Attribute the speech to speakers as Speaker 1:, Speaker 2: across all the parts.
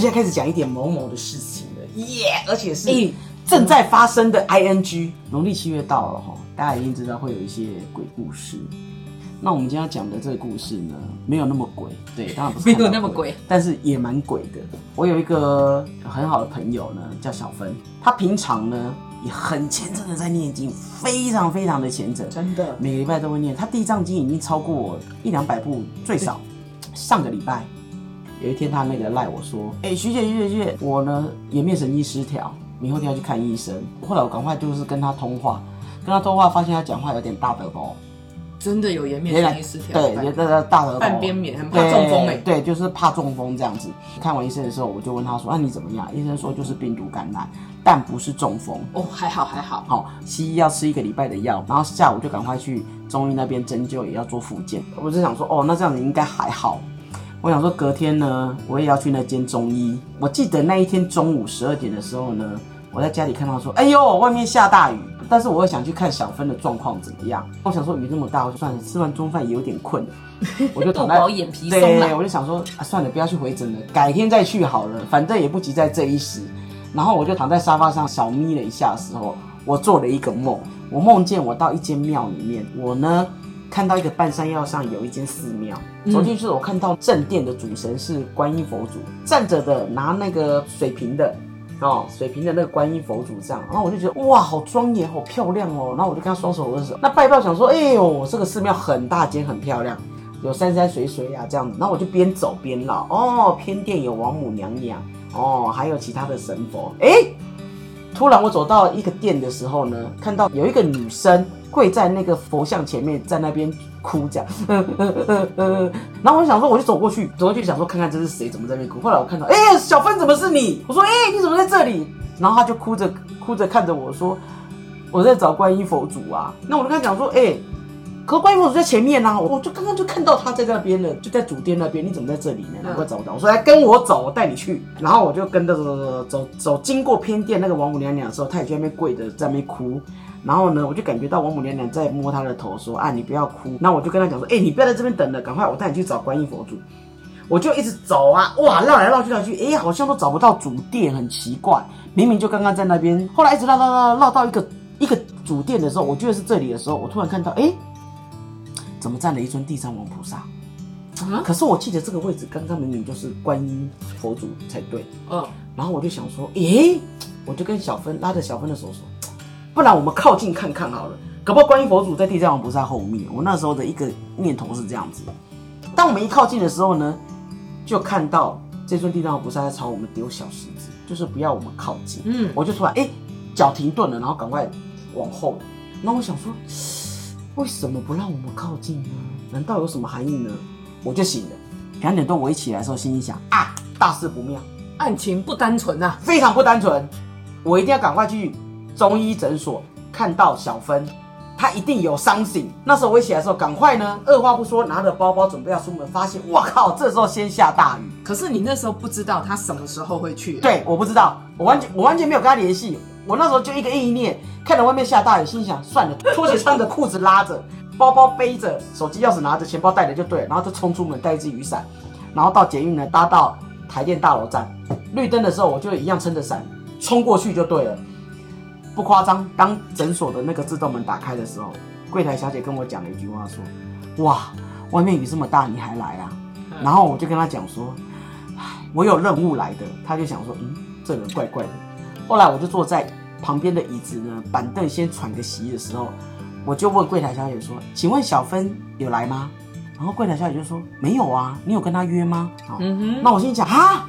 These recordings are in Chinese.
Speaker 1: 们现在开始讲一点某某的事情了，耶！而且是
Speaker 2: 哎
Speaker 1: 正在发生的 ing。农历七月到了哈，大家一定知道会有一些鬼故事。那我们今天要讲的这个故事呢，没有那么鬼，对，当然不是
Speaker 2: 没有那么鬼，
Speaker 1: 但是也蛮鬼的。我有一个很好的朋友呢，叫小芬，他平常呢也很虔诚的在念经，非常非常的虔诚，
Speaker 2: 真的
Speaker 1: 每个礼拜都会念。他地藏经已经超过一两百部最少。上个礼拜有一天，他那个赖我说：“哎、徐姐，徐姐，徐姐，我呢颜面神经失调，明后天要去看医生。”后来我赶快就是跟他通话，跟他通话发现他讲话有点大舌头，
Speaker 2: 真的有颜面神经失调，
Speaker 1: 对，有的大舌头，
Speaker 2: 半边脸很怕中风哎
Speaker 1: 对对，就是怕中风这样子。看完医生的时候，我就问他说：“啊，你怎么样？”医生说就是病毒感染，但不是中风。
Speaker 2: 哦，还好还好，
Speaker 1: 好、西医要吃一个礼拜的药，然后下午就赶快去中医那边针灸，也要做复健。我就想说，哦，那这样子应该还好。我想说，隔天呢，我也要去那间中医。我记得那一天中午十二点的时候呢，我在家里看到说，哎呦，外面下大雨。但是我又想去看小芬的状况怎么样。我想说雨这么大，我就算了，吃完中饭也有点困，我就躺在
Speaker 2: 眼皮松
Speaker 1: 对，
Speaker 2: 了
Speaker 1: 我就想说，啊，算了，不要去回诊了，改天再去好了，反正也不急在这一时。然后我就躺在沙发上小眯了一下的时候，我做了一个梦，我梦见我到一间庙里面，我呢看到一个半山腰上有一间寺庙，走进去我看到正殿的主神是观音佛祖，站着的拿那个水瓶的。哦，水瓶的那个观音佛祖这样，然后我就觉得哇，好庄严，好漂亮哦。然后我就跟他双手合十，那拜拜想说，哎呦，这个寺庙很大间，很漂亮，有山山水水啊这样子。然后我就边走边唠，哦，偏殿有王母娘娘，哦，还有其他的神佛。哎，突然我走到一个店的时候呢，看到有一个女生跪在那个佛像前面，在那边哭这样，然后我就想说，我就走过去，走过去想说看看这是谁，怎么在那边哭。后来我看到，哎、小芬怎么是你？我说，哎、你怎么在这里？然后她就哭着哭着看着我说，我在找观音佛祖啊。那我就跟她讲说，哎、可是观音佛祖在前面啊，我我就刚刚就看到他在那边了，就在主殿那边，你怎么在这里呢？难怪找不到。我说来跟我走，我带你去。然后我就跟着走走走走走，经过偏殿那个王母娘娘的时候，她也在那边跪着，在那边哭。然后呢，我就感觉到王母娘娘在摸她的头，说：“啊，你不要哭。”那我就跟她讲说：“哎、你不要在这边等了，赶快我带你去找观音佛祖。”我就一直走啊，哇，绕来绕去绕去，哎，好像都找不到主殿，很奇怪。明明就刚刚在那边，后来一直绕绕绕绕到一个一个主殿的时候，我觉得是这里的时候，我突然看到，哎，怎么站了一尊地藏王菩萨？
Speaker 2: 啊
Speaker 1: 可是我记得这个位置刚刚明明就是观音佛祖才对。
Speaker 2: 嗯，
Speaker 1: 然后我就想说，诶，我就跟小芬拉着小芬的手说，不然我们靠近看看好了，搞不好观音佛祖在地藏王菩萨后面。我那时候的一个念头是这样子。当我们一靠近的时候呢，就看到这尊地藏王菩萨在朝我们丢小石子，就是不要我们靠近。
Speaker 2: 嗯
Speaker 1: 我就突然诶，脚停顿了，然后赶快往后。然后我想说，为什么不让我们靠近呢？难道有什么含义呢？我就醒了。两点多我一起来的时候，心里想啊，大事不妙。
Speaker 2: 案情不单纯啊，
Speaker 1: 非常不单纯，我一定要赶快去中医诊所看到小芬，她一定有伤心。那时候我一起来的时候，赶快呢，二话不说拿着包包准备要出门，发现我靠，这时候先下大雨。
Speaker 2: 可是你那时候不知道他什么时候会去，，
Speaker 1: 对，我不知道，我完全我完全没有跟他联系。我那时候就一个意念，看着外面下大雨，心想算了，拖鞋穿着，裤子拉着，包包背着，手机钥匙拿着，钱包带着就对了，然后就冲出门带一支雨伞，然后到捷运呢搭到台电大楼站，绿灯的时候我就一样撑着伞冲过去就对了，不夸张。当诊所的那个自动门打开的时候，柜台小姐跟我讲了一句话说：“哇，外面雨这么大，你还来啊？”然后我就跟她讲说：“唉我有任务来的。”她就想说：“嗯，这人怪怪的。”后来我就坐在旁边的椅子呢，板凳先喘个息的时候，我就问柜台小姐说：“请问小芬有来吗？”然后柜台小姐就说：“没有啊，你有跟她约吗？”好，
Speaker 2: 嗯哼，
Speaker 1: 那我心里想啊，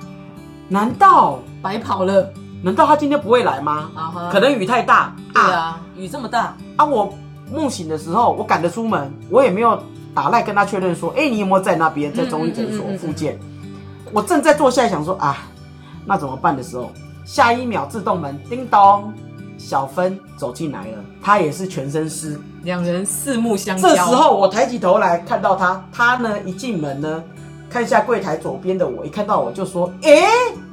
Speaker 1: 难道
Speaker 2: 白跑了，
Speaker 1: 难道他今天不会来吗？
Speaker 2: 啊哈
Speaker 1: 可能雨太大
Speaker 2: 对啊，雨这么大，
Speaker 1: 啊！我梦醒的时候，我赶着出门，我也没有打赖跟他确认说，哎、你有没有在那边，在中医诊所附近？我正在坐下来想说啊，那怎么办的时候，下一秒自动门叮咚，小芬走进来了，她也是全身湿。
Speaker 2: 两人四目相交，
Speaker 1: 这时候我抬起头来看到她，她呢一进门呢，看一下柜台左边的我，一看到我就说，哎、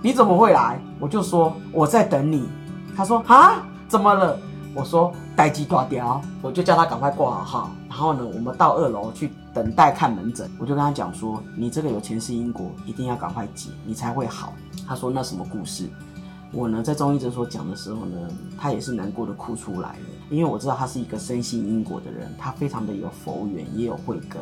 Speaker 1: 你怎么会来？我就说我在等你。他说啊，怎么了？我说待机挂掉，我就叫他赶快挂好号。然后呢，我们到二楼去等待看门诊。我就跟他讲说，你这个有前世因果，一定要赶快解，你才会好。他说那什么故事？我呢在中医诊所讲的时候呢，他也是难过的哭出来了，因为我知道他是一个深信因果的人，他非常的有佛缘，也有慧根。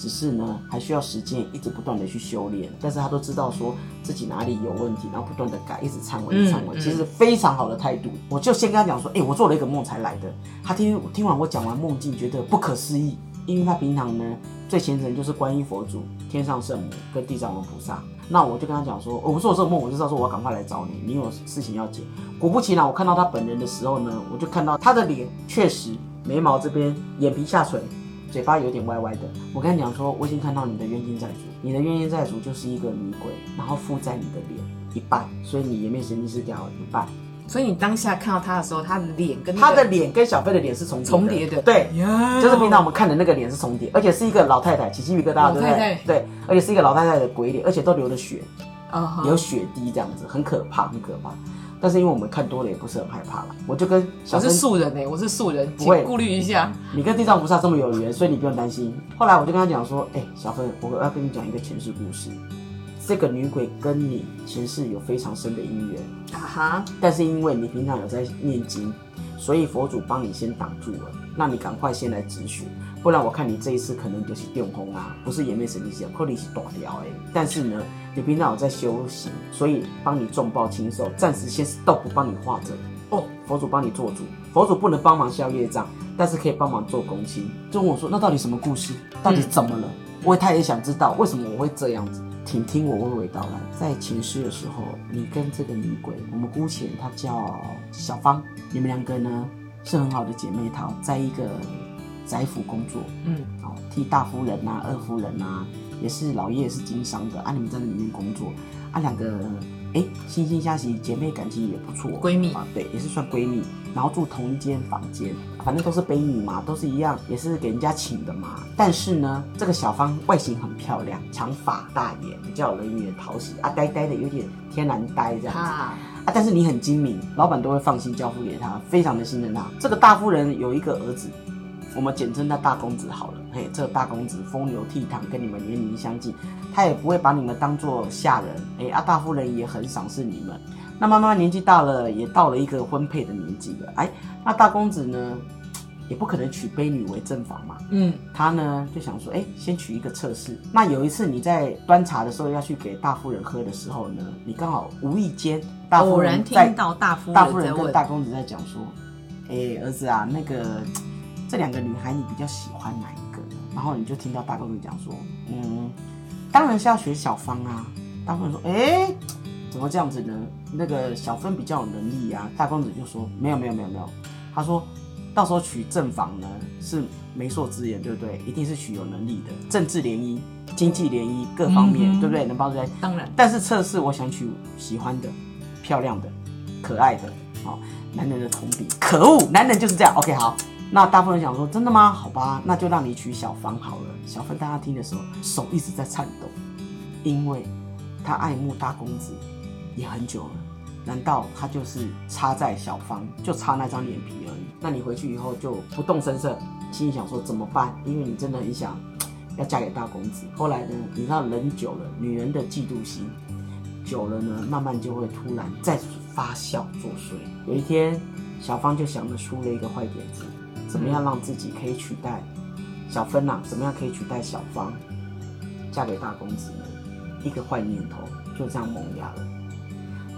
Speaker 1: 只是呢，还需要时间，一直不断的去修炼。但是他都知道说自己哪里有问题，然后不断的改，一直忏悔，忏悔，其实非常好的态度。我就先跟他讲说，哎，我做了一个梦才来的。他听听完我讲完梦境，觉得不可思议，因为他平常呢最虔诚就是观音佛祖、天上圣母跟地藏王菩萨。那我就跟他讲说，我不做这个梦，我就知道说我要赶快来找你，你有事情要解。果不其然，我看到他本人的时候呢，我就看到他的脸确实眉毛这边、眼皮下垂。嘴巴有点歪歪的，我跟你讲说，我已经看到你的冤亲债主，你的冤亲债主就是一个女鬼，然后附在你的脸一半，所以你颜面神经是掉了一半。
Speaker 2: 所以你当下看到他的时候，他的脸跟
Speaker 1: 他的脸跟小飞的脸是重
Speaker 2: 重叠的，
Speaker 1: 对，就是平常我们看的那个脸是重叠，而且是一个老太太，起鸡皮疙瘩，对不对？对，而且是一个老太太的鬼脸，而且都流了血，有血滴这样子，很可怕，很可怕。但是因为我们看多了也不是很害怕了，我就跟
Speaker 2: 我是素人哎，我是素人，
Speaker 1: 不会
Speaker 2: 顾虑一下。
Speaker 1: 你跟地藏菩萨这么有缘，所以你不用担心。后来我就跟他讲说，哎，小芬，我要跟你讲一个前世故事。这个女鬼跟你前世有非常深的姻缘啊哈，但是因为你平常有在念经，所以佛祖帮你先挡住了，让你赶快先来止血。不然我看你这一次可能就是电轰啊，不是颜面神经线，可能是断掉哎。但是呢，你平常有在修行，所以帮你重报轻受，暂时先 stop 帮你化着哦。佛祖帮你做主，佛祖不能帮忙消业障，但是可以帮忙做公亲。就问我说，那到底什么故事？到底怎么了？我他也想知道为什么我会这样子。请听我娓娓道来。在前世的时候，你跟这个女鬼，我们姑且她叫小芳，你们两个呢是很好的姐妹淘，在一个。宅府工作，嗯，好，替大夫人呐、二夫人呐，也是老爷也是经商的，啊，你们在那里面工作，啊，两个，哎，惺惺相惜，姐妹感情也不错，
Speaker 2: 闺蜜。
Speaker 1: 啊，对，也是算闺蜜，然后住同一间房间，反正都是卑女嘛，都是一样，也是给人家请的嘛。但是呢，这个小芳外形很漂亮，长发大眼，比较人缘讨喜，啊，呆呆的，有点天然呆这样子，啊，啊但是你很精明，老板都会放心交付给他，非常的信任他。这个大夫人有一个儿子。我们简称他大公子好了，嘿，这大公子风流倜傥，跟你们年龄相近，他也不会把你们当做下人，哎，啊，大夫人也很赏识你们。那妈妈年纪大了，也到了一个婚配的年纪了，哎，那大公子呢，也不可能娶卑女为正房嘛，嗯，他呢就想说，哎，先娶一个测试。那有一次你在端茶的时候要去给大夫人喝的时候呢，你刚好无意间，
Speaker 2: 偶然听到大夫
Speaker 1: 大夫人跟大公子在讲说，哎，儿子啊，那个。这两个女孩，你比较喜欢哪一个？然后你就听到大公子讲说，嗯，当然是要学小芳啊。大夫人说，哎，怎么这样子呢？那个小芬比较有能力啊。大公子就说，没有没有没有没有。他说到时候娶正房呢是媒妁之言，对不对？一定是娶有能力的，政治联姻、经济联姻各方面，对不对？能帮助在？
Speaker 2: 当然。
Speaker 1: 但是测试，我想娶喜欢的、漂亮的、可爱的，好，男人的同比。可恶，男人就是这样。OK，好。那大部分人想说，真的吗？好吧，那就让你娶小芳好了。小芬大家听的时候，手一直在颤抖，因为她爱慕大公子也很久了。难道他就是差在小芳，就差那张脸皮而已？那你回去以后就不动声色，心里想说怎么办？因为你真的很想要嫁给大公子。后来呢，你知道人久了，女人的嫉妒心久了呢，慢慢就会突然再发酵作祟。有一天，小芳就想着出了一个坏点子。怎么样让自己可以取代小芬呐？怎么样可以取代小芳嫁给大公子呢？一个坏念头就这样萌芽了。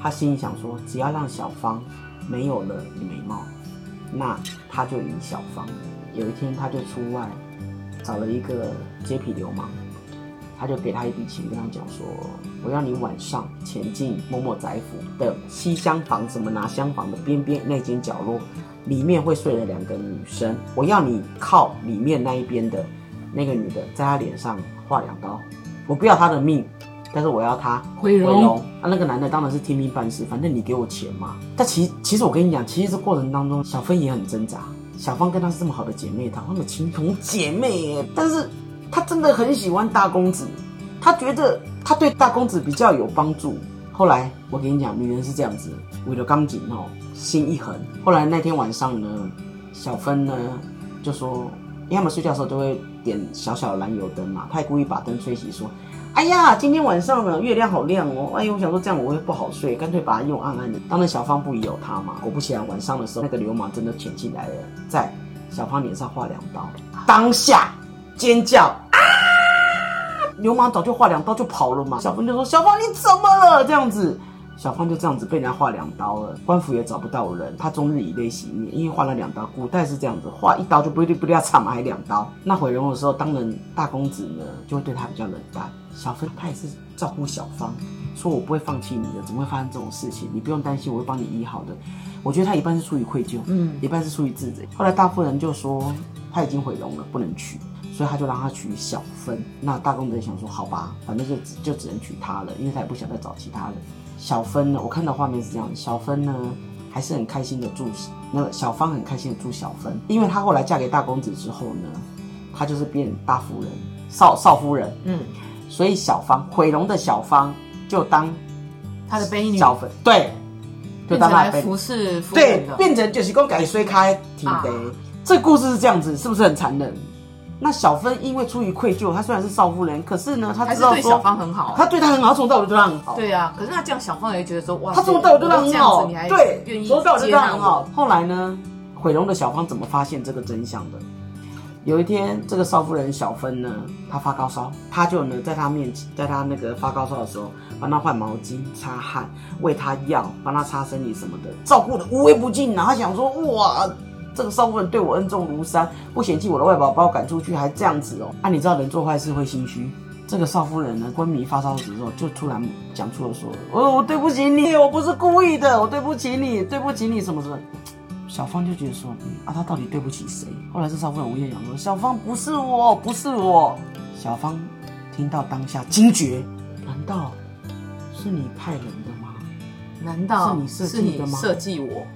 Speaker 1: 他心里想说，只要让小芳没有了美貌，那他就以小芳。有一天，他就出外找了一个街痞流氓，他就给他一笔钱，跟他讲说：“我要你晚上前进某某宅府的西厢房，怎么拿厢房的边边那间角落。”里面会睡了两个女生，我要你靠里面那一边的那个女的，在她脸上画两刀。我不要她的命，但是我要他
Speaker 2: 毁容。
Speaker 1: 啊，那个男的当然是听命办事，反正你给我钱嘛。但其其实我跟你讲，其实这过程当中，小芬也很挣扎。小芳跟她是这么好的姐妹，她们情同姐妹耶。但是她真的很喜欢大公子，她觉得她对大公子比较有帮助。后来我跟你讲，女人是这样子，为了刚劲哦。心一横，后来那天晚上呢，小芬呢就说，因为他们睡觉的时候都会点小小的燃油灯嘛，她还故意把灯吹熄，说：“哎呀，今天晚上呢月亮好亮哦。”哎呦，我想说这样我会不好睡，干脆把它用暗暗的。当然小芳不疑有他嘛，果不其然，晚上的时候那个流氓真的潜进来了，在小芳脸上画两刀，当下尖叫啊！流氓早就画两刀就跑了嘛。小芳就说：“小芳你怎么了？”这样子。小芳就这样子被人家划两刀了，官府也找不到人，他终日以泪洗面，因为划了两刀。古代是这样子，划一刀就不一定不一定要惨嘛，还两刀。那毁容的时候，当然大公子呢就会对他比较冷淡。小芬他也是照顾小芳，说我不会放弃你的，怎么会发生这种事情？你不用担心，我会帮你医好的。我觉得他一半是出于愧疚，嗯，一半是出于自责。后来大夫人就说他已经毁容了，不能娶，所以他就让他娶小芬。那大公子想说好吧，反正就就只能娶她了，因为他也不想再找其他人。小芬呢？我看到画面是这样，小芬呢还是很开心的祝，那个小芳很开心的祝小芬，因为她后来嫁给大公子之后呢，她就是变大夫人，少少夫人，嗯，所以小芳毁容的小芳就当
Speaker 2: 她的婢女，
Speaker 1: 小芬对，
Speaker 2: 就当来服侍夫人对，
Speaker 1: 变成就是讲改衰开挺的，这故事是这样子，是不是很残忍？那小芬因为出于愧疚，她虽然是少夫人，可是呢，她知道
Speaker 2: 对小芳很好，
Speaker 1: 她对她很好，从头到尾对她很好。
Speaker 2: 对啊，可是她这样，小芳也觉得说，哇，
Speaker 1: 她从头到尾对她很好，
Speaker 2: 对，从头到尾对她
Speaker 1: 很好。后来呢，毁容的小芳怎么发现这个真相的？有一天，这个少夫人小芬呢，她发高烧，她就呢在她面前，在她那个发高烧的时候，帮她换毛巾、擦汗、喂她药、帮她擦身体什么的，照顾的无微不至。然后她想说，哇。这个少夫人对我恩重如山，不嫌弃我的外表，把我赶出去，还这样子哦。啊，你知道人做坏事会心虚。这个少夫人呢，昏迷发烧的时候，就突然讲出了说：“哦，我对不起你，我不是故意的，我对不起你，对不起你，什么什么。”小芳就觉得说：“啊，他到底对不起谁？”后来这少夫人无言讲说：“小芳不是我，不是我。”小芳听到当下惊觉：难道是你派人的吗？
Speaker 2: 难道
Speaker 1: 是你设计的吗？
Speaker 2: 设计我？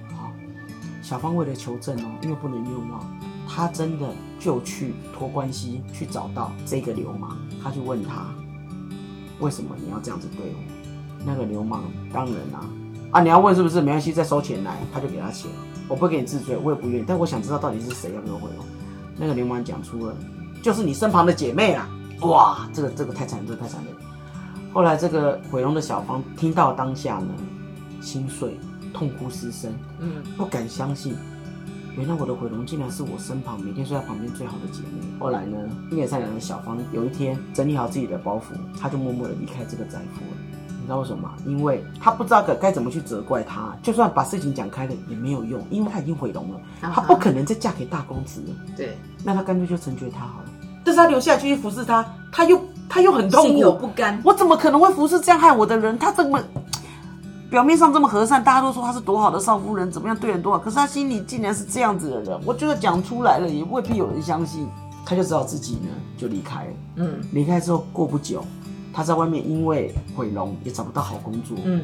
Speaker 1: 小芳为了求证哦，因为不能冤枉，她真的就去托关系去找到这个流氓，她去问他，为什么你要这样子对我？那个流氓当然啊，啊你要问是不是？没关系，再收钱来，他就给他钱，我不给你治罪，我也不愿意，但我想知道到底是谁要给我回哦。那个流氓讲出了，就是你身旁的姐妹啊！哇，这个这个太残忍，太残忍。后来这个毁容的小芳听到当下呢，心碎。痛哭失声，嗯，不敢相信，原来我的毁容竟然是我身旁每天睡在旁边最好的姐妹。后来呢，心野善良的小芳有一天整理好自己的包袱，她就默默的离开这个宅府了。你知道为什么吗？因为她不知道该该怎么去责怪他，就算把事情讲开了也没有用，因为她已经毁容了，她不可能再嫁给大公子了。
Speaker 2: 对，
Speaker 1: 那她干脆就成全他好了。但是她留下来继续服侍他，他又他又很痛苦，
Speaker 2: 心有不甘。
Speaker 1: 我怎么可能会服侍这样害我的人？他怎么。表面上这么和善，大家都说她是多好的少夫人，怎么样对人多好，可是她心里竟然是这样子的人。我觉得讲出来了也未必有人相信，她就知道自己呢就离开了。嗯，离开之后过不久，她在外面因为毁容也找不到好工作。嗯，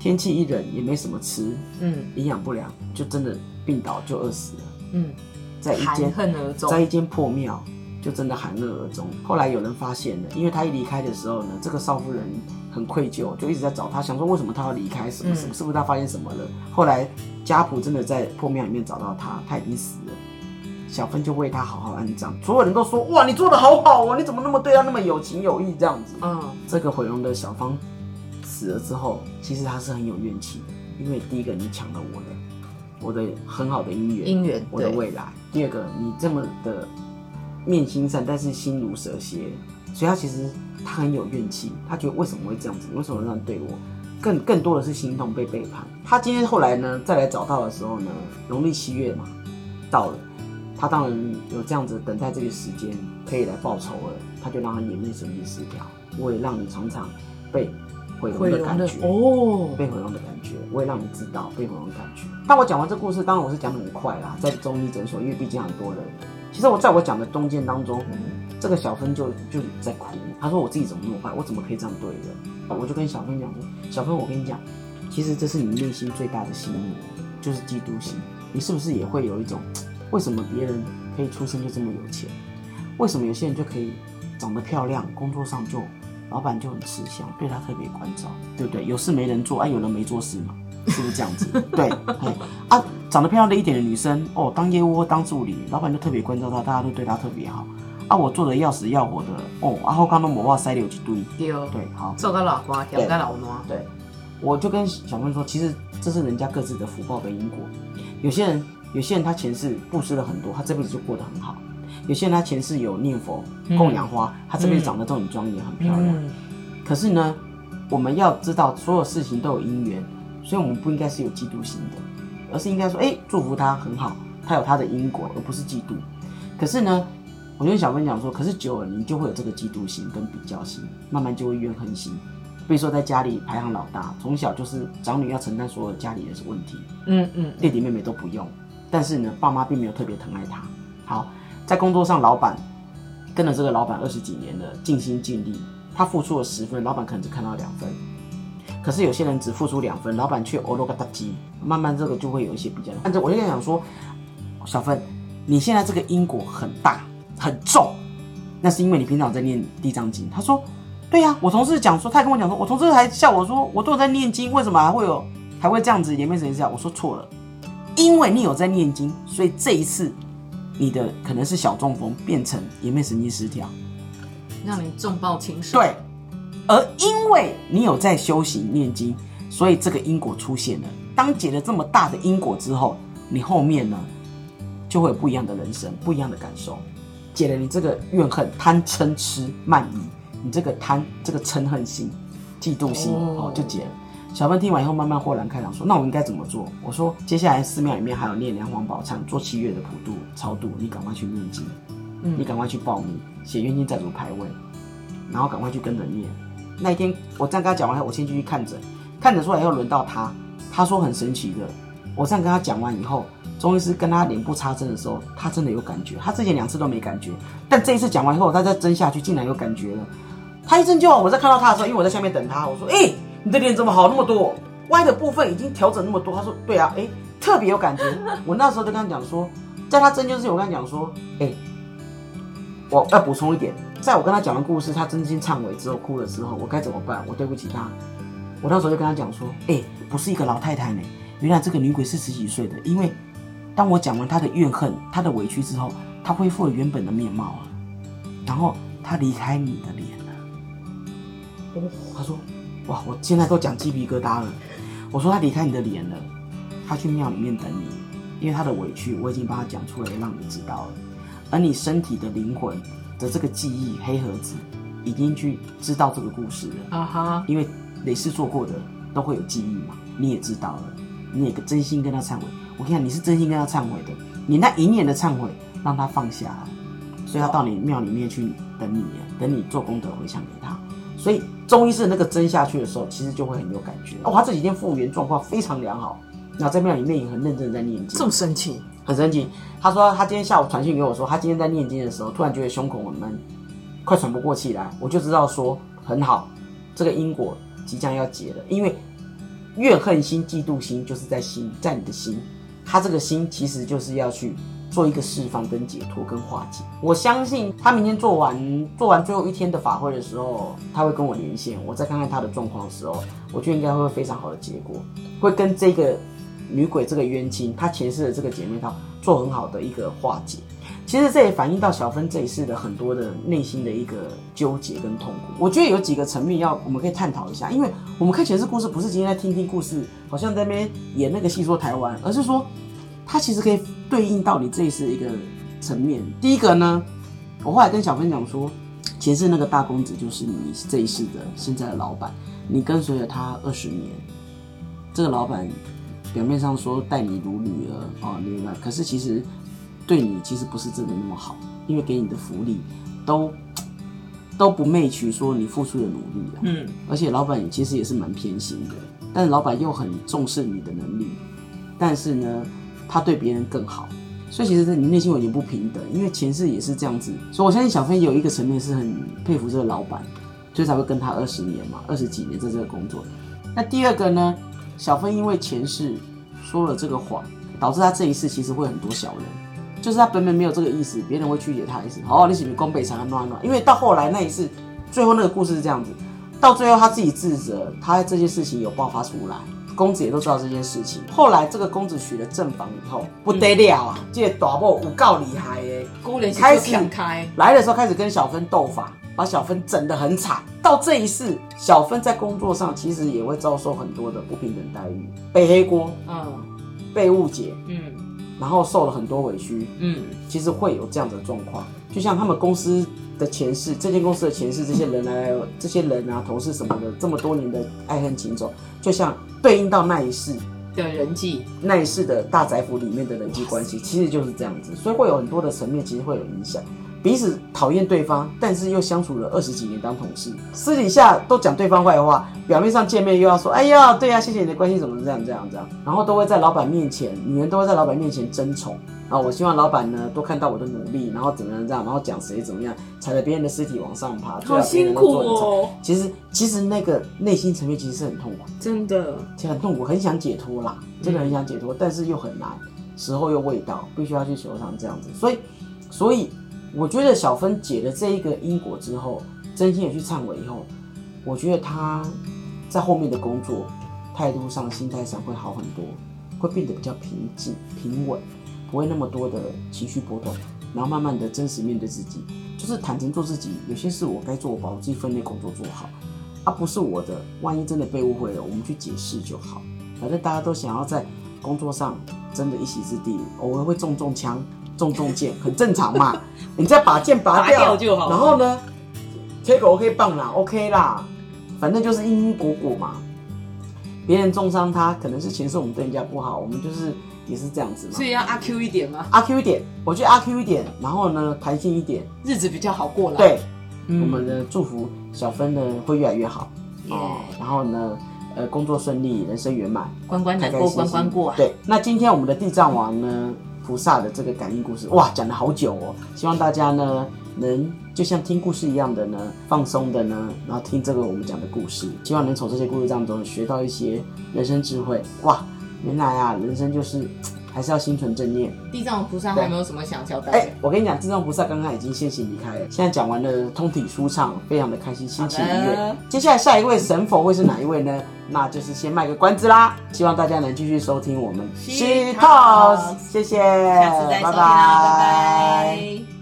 Speaker 1: 天气一冷也没什么吃。嗯，营养不良就真的病倒就饿死了。嗯，
Speaker 2: 在一间
Speaker 1: 在一间破庙就真的含乐而终。后来有人发现了，因为她一离开的时候呢，这个少夫人。很愧疚，就一直在找他，想说为什么他要离开，什么什么，是不是他发现什么了？后来家谱真的在破庙里面找到他，他已经死了。小芬就为他好好安葬，所有人都说哇，你做的好好哦，你怎么那么对他那么有情有义这样子？嗯，这个毁容的小芳死了之后，其实他是很有怨气的，因为第一个你抢了我的我的很好的姻缘，
Speaker 2: 姻缘，
Speaker 1: 我的未来；第二个你这么的面心善，但是心如蛇蝎，所以他其实。他很有怨气，他觉得为什么会这样子？为什么这样对我？更更多的是心痛被背叛。他今天后来呢，再来找到的时候呢，农历七月嘛，到了，他当然有这样子？等待这个时间可以来报仇了。他就让他眼内神经失调，我也让你尝尝被毁容的感觉哦，被毁容的感觉，我也让你知道被毁容的感觉。当我讲完这故事，当然我是讲很快啦，在中医诊所，因为毕竟很多人。其实我在我讲的中间当中。这个小芬就就在哭，她说：“我自己怎么那么坏？我怎么可以这样对人？”我就跟小芬讲说：“小芬，我跟你讲，其实这是你内心最大的心魔，就是嫉妒心。你是不是也会有一种，为什么别人可以出生就这么有钱？为什么有些人就可以长得漂亮，工作上就老板就很吃香，对他特别关照，对不对？有事没人做，哎，有人没做事嘛，是不是这样子？对，啊，长得漂亮的一点的女生哦，当业务或当助理，老板就特别关照她，大家都对她特别好。啊，我做的要死要活的哦，然后刚刚我哇塞了有几堆，
Speaker 2: 对，
Speaker 1: 对，好，
Speaker 2: 做个老瓜，养个老暖，
Speaker 1: 对，我就跟小芬说，其实这是人家各自的福报跟因果。有些人，有些人他前世布施了很多，他这辈子就过得很好；有些人他前世有念佛、供养花，他这辈子长得都很庄严、很漂亮。可是呢，我们要知道，所有事情都有因缘，所以我们不应该是有嫉妒心的，而是应该说，哎，祝福他很好，他有他的因果，而不是嫉妒。可是呢？我跟小芬讲说，可是久了你就会有这个嫉妒心跟比较心，慢慢就会怨恨心。比如说在家里排行老大，从小就是长女要承担所有家里的问题，嗯嗯，弟弟妹妹都不用。但是呢，爸妈并没有特别疼爱他。好，在工作上，老板跟了这个老板二十几年了，尽心尽力，他付出了十分，老板可能只看到两分。可是有些人只付出两分，老板却欧罗嘎达基，慢慢这个就会有一些比较。但是我就在想说，小芬，你现在这个因果很大。很重，那是因为你平常在念地藏经。他说：“对呀，我同事讲说，他跟我讲说，我同事还笑我说，我都有在念经，为什么还会有还会这样子颜面神经？我说错了，因为你有在念经，所以这一次你的可能是小中风变成颜面神经失调，
Speaker 2: 让你重报轻手。
Speaker 1: 对，而因为你有在修行念经，所以这个因果出现了。当解了这么大的因果之后，你后面呢就会有不一样的人生，不一样的感受。”解了你这个怨恨、贪嗔痴慢疑，你这个贪、这个嗔恨心、嫉妒心，哦，就解了。小芬听完以后，慢慢豁然开朗，说：“那我应该怎么做？”我说：“接下来寺庙里面还有念梁皇宝忏、做七月的普渡、超度，你赶快去念经，你赶快去报名写冤亲债主牌位，然后赶快去跟着念。那一天我这样跟他讲完后，我先进去看诊，看诊出来以后轮到他，他说很神奇的。我这样跟他讲完以后。中医师跟他脸部插针的时候，他真的有感觉。他之前两次都没感觉，但这一次讲完以后，他再针下去，竟然有感觉了。他一针就好，我在看到他的时候，因为我在下面等他，我说：“哎，你的脸怎么好那么多？歪的部分已经调整那么多。”他说：“对啊，哎，特别有感觉。”我那时候就跟他讲说，在他针灸之前，我跟他讲说：“哎，我要补充一点，在我跟他讲完故事，他真心忏悔之后哭的时候，我该怎么办？我对不起他。我那时候就跟他讲说：“哎，不是一个老太太呢，原来这个女鬼是十几岁的，因为。”当我讲完她的怨恨、她的委屈之后，她恢复了原本的面貌了，然后她离开你的脸了。他说：“哇，我现在都讲鸡皮疙瘩了。”我说：“她离开你的脸了，他去庙里面等你，因为她的委屈我已经帮他讲出来，让你知道了。而你身体的灵魂的这个记忆黑盒子，已经去知道这个故事了。啊哈，因为雷氏做过的都会有记忆嘛，你也知道了，你也真心跟他忏悔。”我看你是真心跟他忏悔的，你那一念的忏悔让他放下了，所以他到你庙里面去等你，等你做功德回向给他。所以中医师那个针下去的时候，其实就会很有感觉。哦，他这几天复原状况非常良好，然后在庙里面也很认真的在念经。
Speaker 2: 这么神奇？
Speaker 1: 很神奇。他说他今天下午传讯给我说，他今天在念经的时候，突然觉得胸口很闷，快喘不过气来。我就知道说很好，这个因果即将要结了，因为怨恨心、嫉妒心就是在心，在你的心。他这个心其实就是要去做一个释放、跟解脱、跟化解。我相信他明天做完做完最后一天的法会的时候，他会跟我连线，我再看看他的状况的时候，我觉得应该会非常好的结果，会跟这个女鬼这个冤亲，她前世的这个姐妹套做很好的一个化解。其实这也反映到小芬这一世的很多的内心的一个纠结跟痛苦。我觉得有几个层面要我们可以探讨一下，因为我们看前世故事不是今天在听听故事，好像在那边演那个戏说台湾，而是说它其实可以对应到你这一世一个层面。第一个呢，我后来跟小芬讲说，前世那个大公子就是你这一世的现在的老板，你跟随了他二十年，这个老板表面上说待你如女儿啊，明白？可是其实。对你其实不是真的那么好，因为给你的福利都都不媚取说你付出的努力了。嗯，而且老板其实也是蛮偏心的，但是老板又很重视你的能力，但是呢，他对别人更好，所以其实你内心有点不平等，因为前世也是这样子。所以我相信小飞有一个层面是很佩服这个老板，所以才会跟他二十年嘛，二十几年在这个工作。那第二个呢，小芬因为前世说了这个谎，导致他这一世其实会很多小人。就是他本本没有这个意思，别人会曲解他意思。好，你是不是宫北长乱乱？因为到后来那一次，最后那个故事是这样子，到最后他自己自责，他这件事情有爆发出来，公子也都知道这件事情。后来这个公子娶了正房以后，不得了啊！这个大某有够厉害的，
Speaker 2: 姑连
Speaker 1: 开始
Speaker 2: 开始开，
Speaker 1: 来的时候开始跟小芬斗法，把小芬整得很惨。到这一世，小芬在工作上其实也会遭受很多的不平等待遇，背黑锅，
Speaker 2: 嗯
Speaker 1: 被误解，
Speaker 2: 嗯
Speaker 1: 然后受了很多委屈。
Speaker 2: 嗯，
Speaker 1: 其实会有这样的状况，就像他们公司的前世，这间公司的前世，这些人来，这些人啊，同事什么的，这么多年的爱恨情仇，就像对应到那一世
Speaker 2: 的人际，
Speaker 1: 那一世的大宅府里面的人际关系，其实就是这样子，所以会有很多的层面，其实会有影响。彼此讨厌对方，但是又相处了二十几年当同事，私底下都讲对方坏话，表面上见面又要说，哎呀，对呀、谢谢你的关心，怎么这样这样这样，然后都会在老板面前，女人都会在老板面前争宠啊，我希望老板呢多看到我的努力，然后怎么样这样，然后讲谁怎么样，踩着别人的尸体往上爬，最好别人都做得丑。
Speaker 2: 哦，
Speaker 1: 其实其实那个内心层面其实是很痛苦。
Speaker 2: 真的，
Speaker 1: 其实很痛苦，很想解脱啦，真的很想解脱，但是又很难，时候又未到，必须要去求偿这样子。所以，所以我觉得小芬解了这一个因果之后，真心的去忏悔以后，我觉得她在后面的工作态度上、心态上会好很多，会变得比较平静、平稳，不会那么多的情绪波动，然后慢慢的真实面对自己，就是坦诚做自己。有些事我该做，我把我自己分内工作做好。啊，不是我的，万一真的被误会了，我们去解释就好。反正大家都想要在工作上真的一席之地，偶尔会中中枪、中中箭，很正常嘛。你再把剑拔
Speaker 2: 拔掉就好
Speaker 1: 然后呢，贴个 OK 棒啦，OK 啦，反正就是因因果果嘛。别人重伤他，可能是前世我们对人家不好，我们就是也是这样子嘛
Speaker 2: 所。以要阿 Q 一点嘛，
Speaker 1: 阿 Q 一点，我觉得阿 Q 一点，然后呢弹性一点，
Speaker 2: 日子比较好过啦。
Speaker 1: 对，
Speaker 2: 嗯
Speaker 1: 我们的祝福小芬呢会越来越好。
Speaker 2: 耶
Speaker 1: 哦，然后呢，呃，工作顺利，人生圆满，
Speaker 2: 关关难过关关过啊。
Speaker 1: 对，那今天我们的地藏王呢，菩萨的这个感应故事，哇，讲了好久哦。希望大家呢，能就像听故事一样的呢，放松的呢，然后听这个我们讲的故事，希望能从这些故事当中学到一些人生智慧。哇，原来啊，人生就是还是要心存正念。
Speaker 2: 地藏菩萨还有没有什么想交代
Speaker 1: 哎、
Speaker 2: 的？
Speaker 1: 我跟你讲，地藏菩萨刚刚已经先行离开了，现在讲完了，通体舒畅，非常的开心，心情愉
Speaker 2: 好
Speaker 1: 悦。接下来下一位神佛会是哪一位呢？那就是先卖个关子啦，希望大家能继续收听我们
Speaker 2: She
Speaker 1: Talks，谢谢，
Speaker 2: 下次再收听啦，拜拜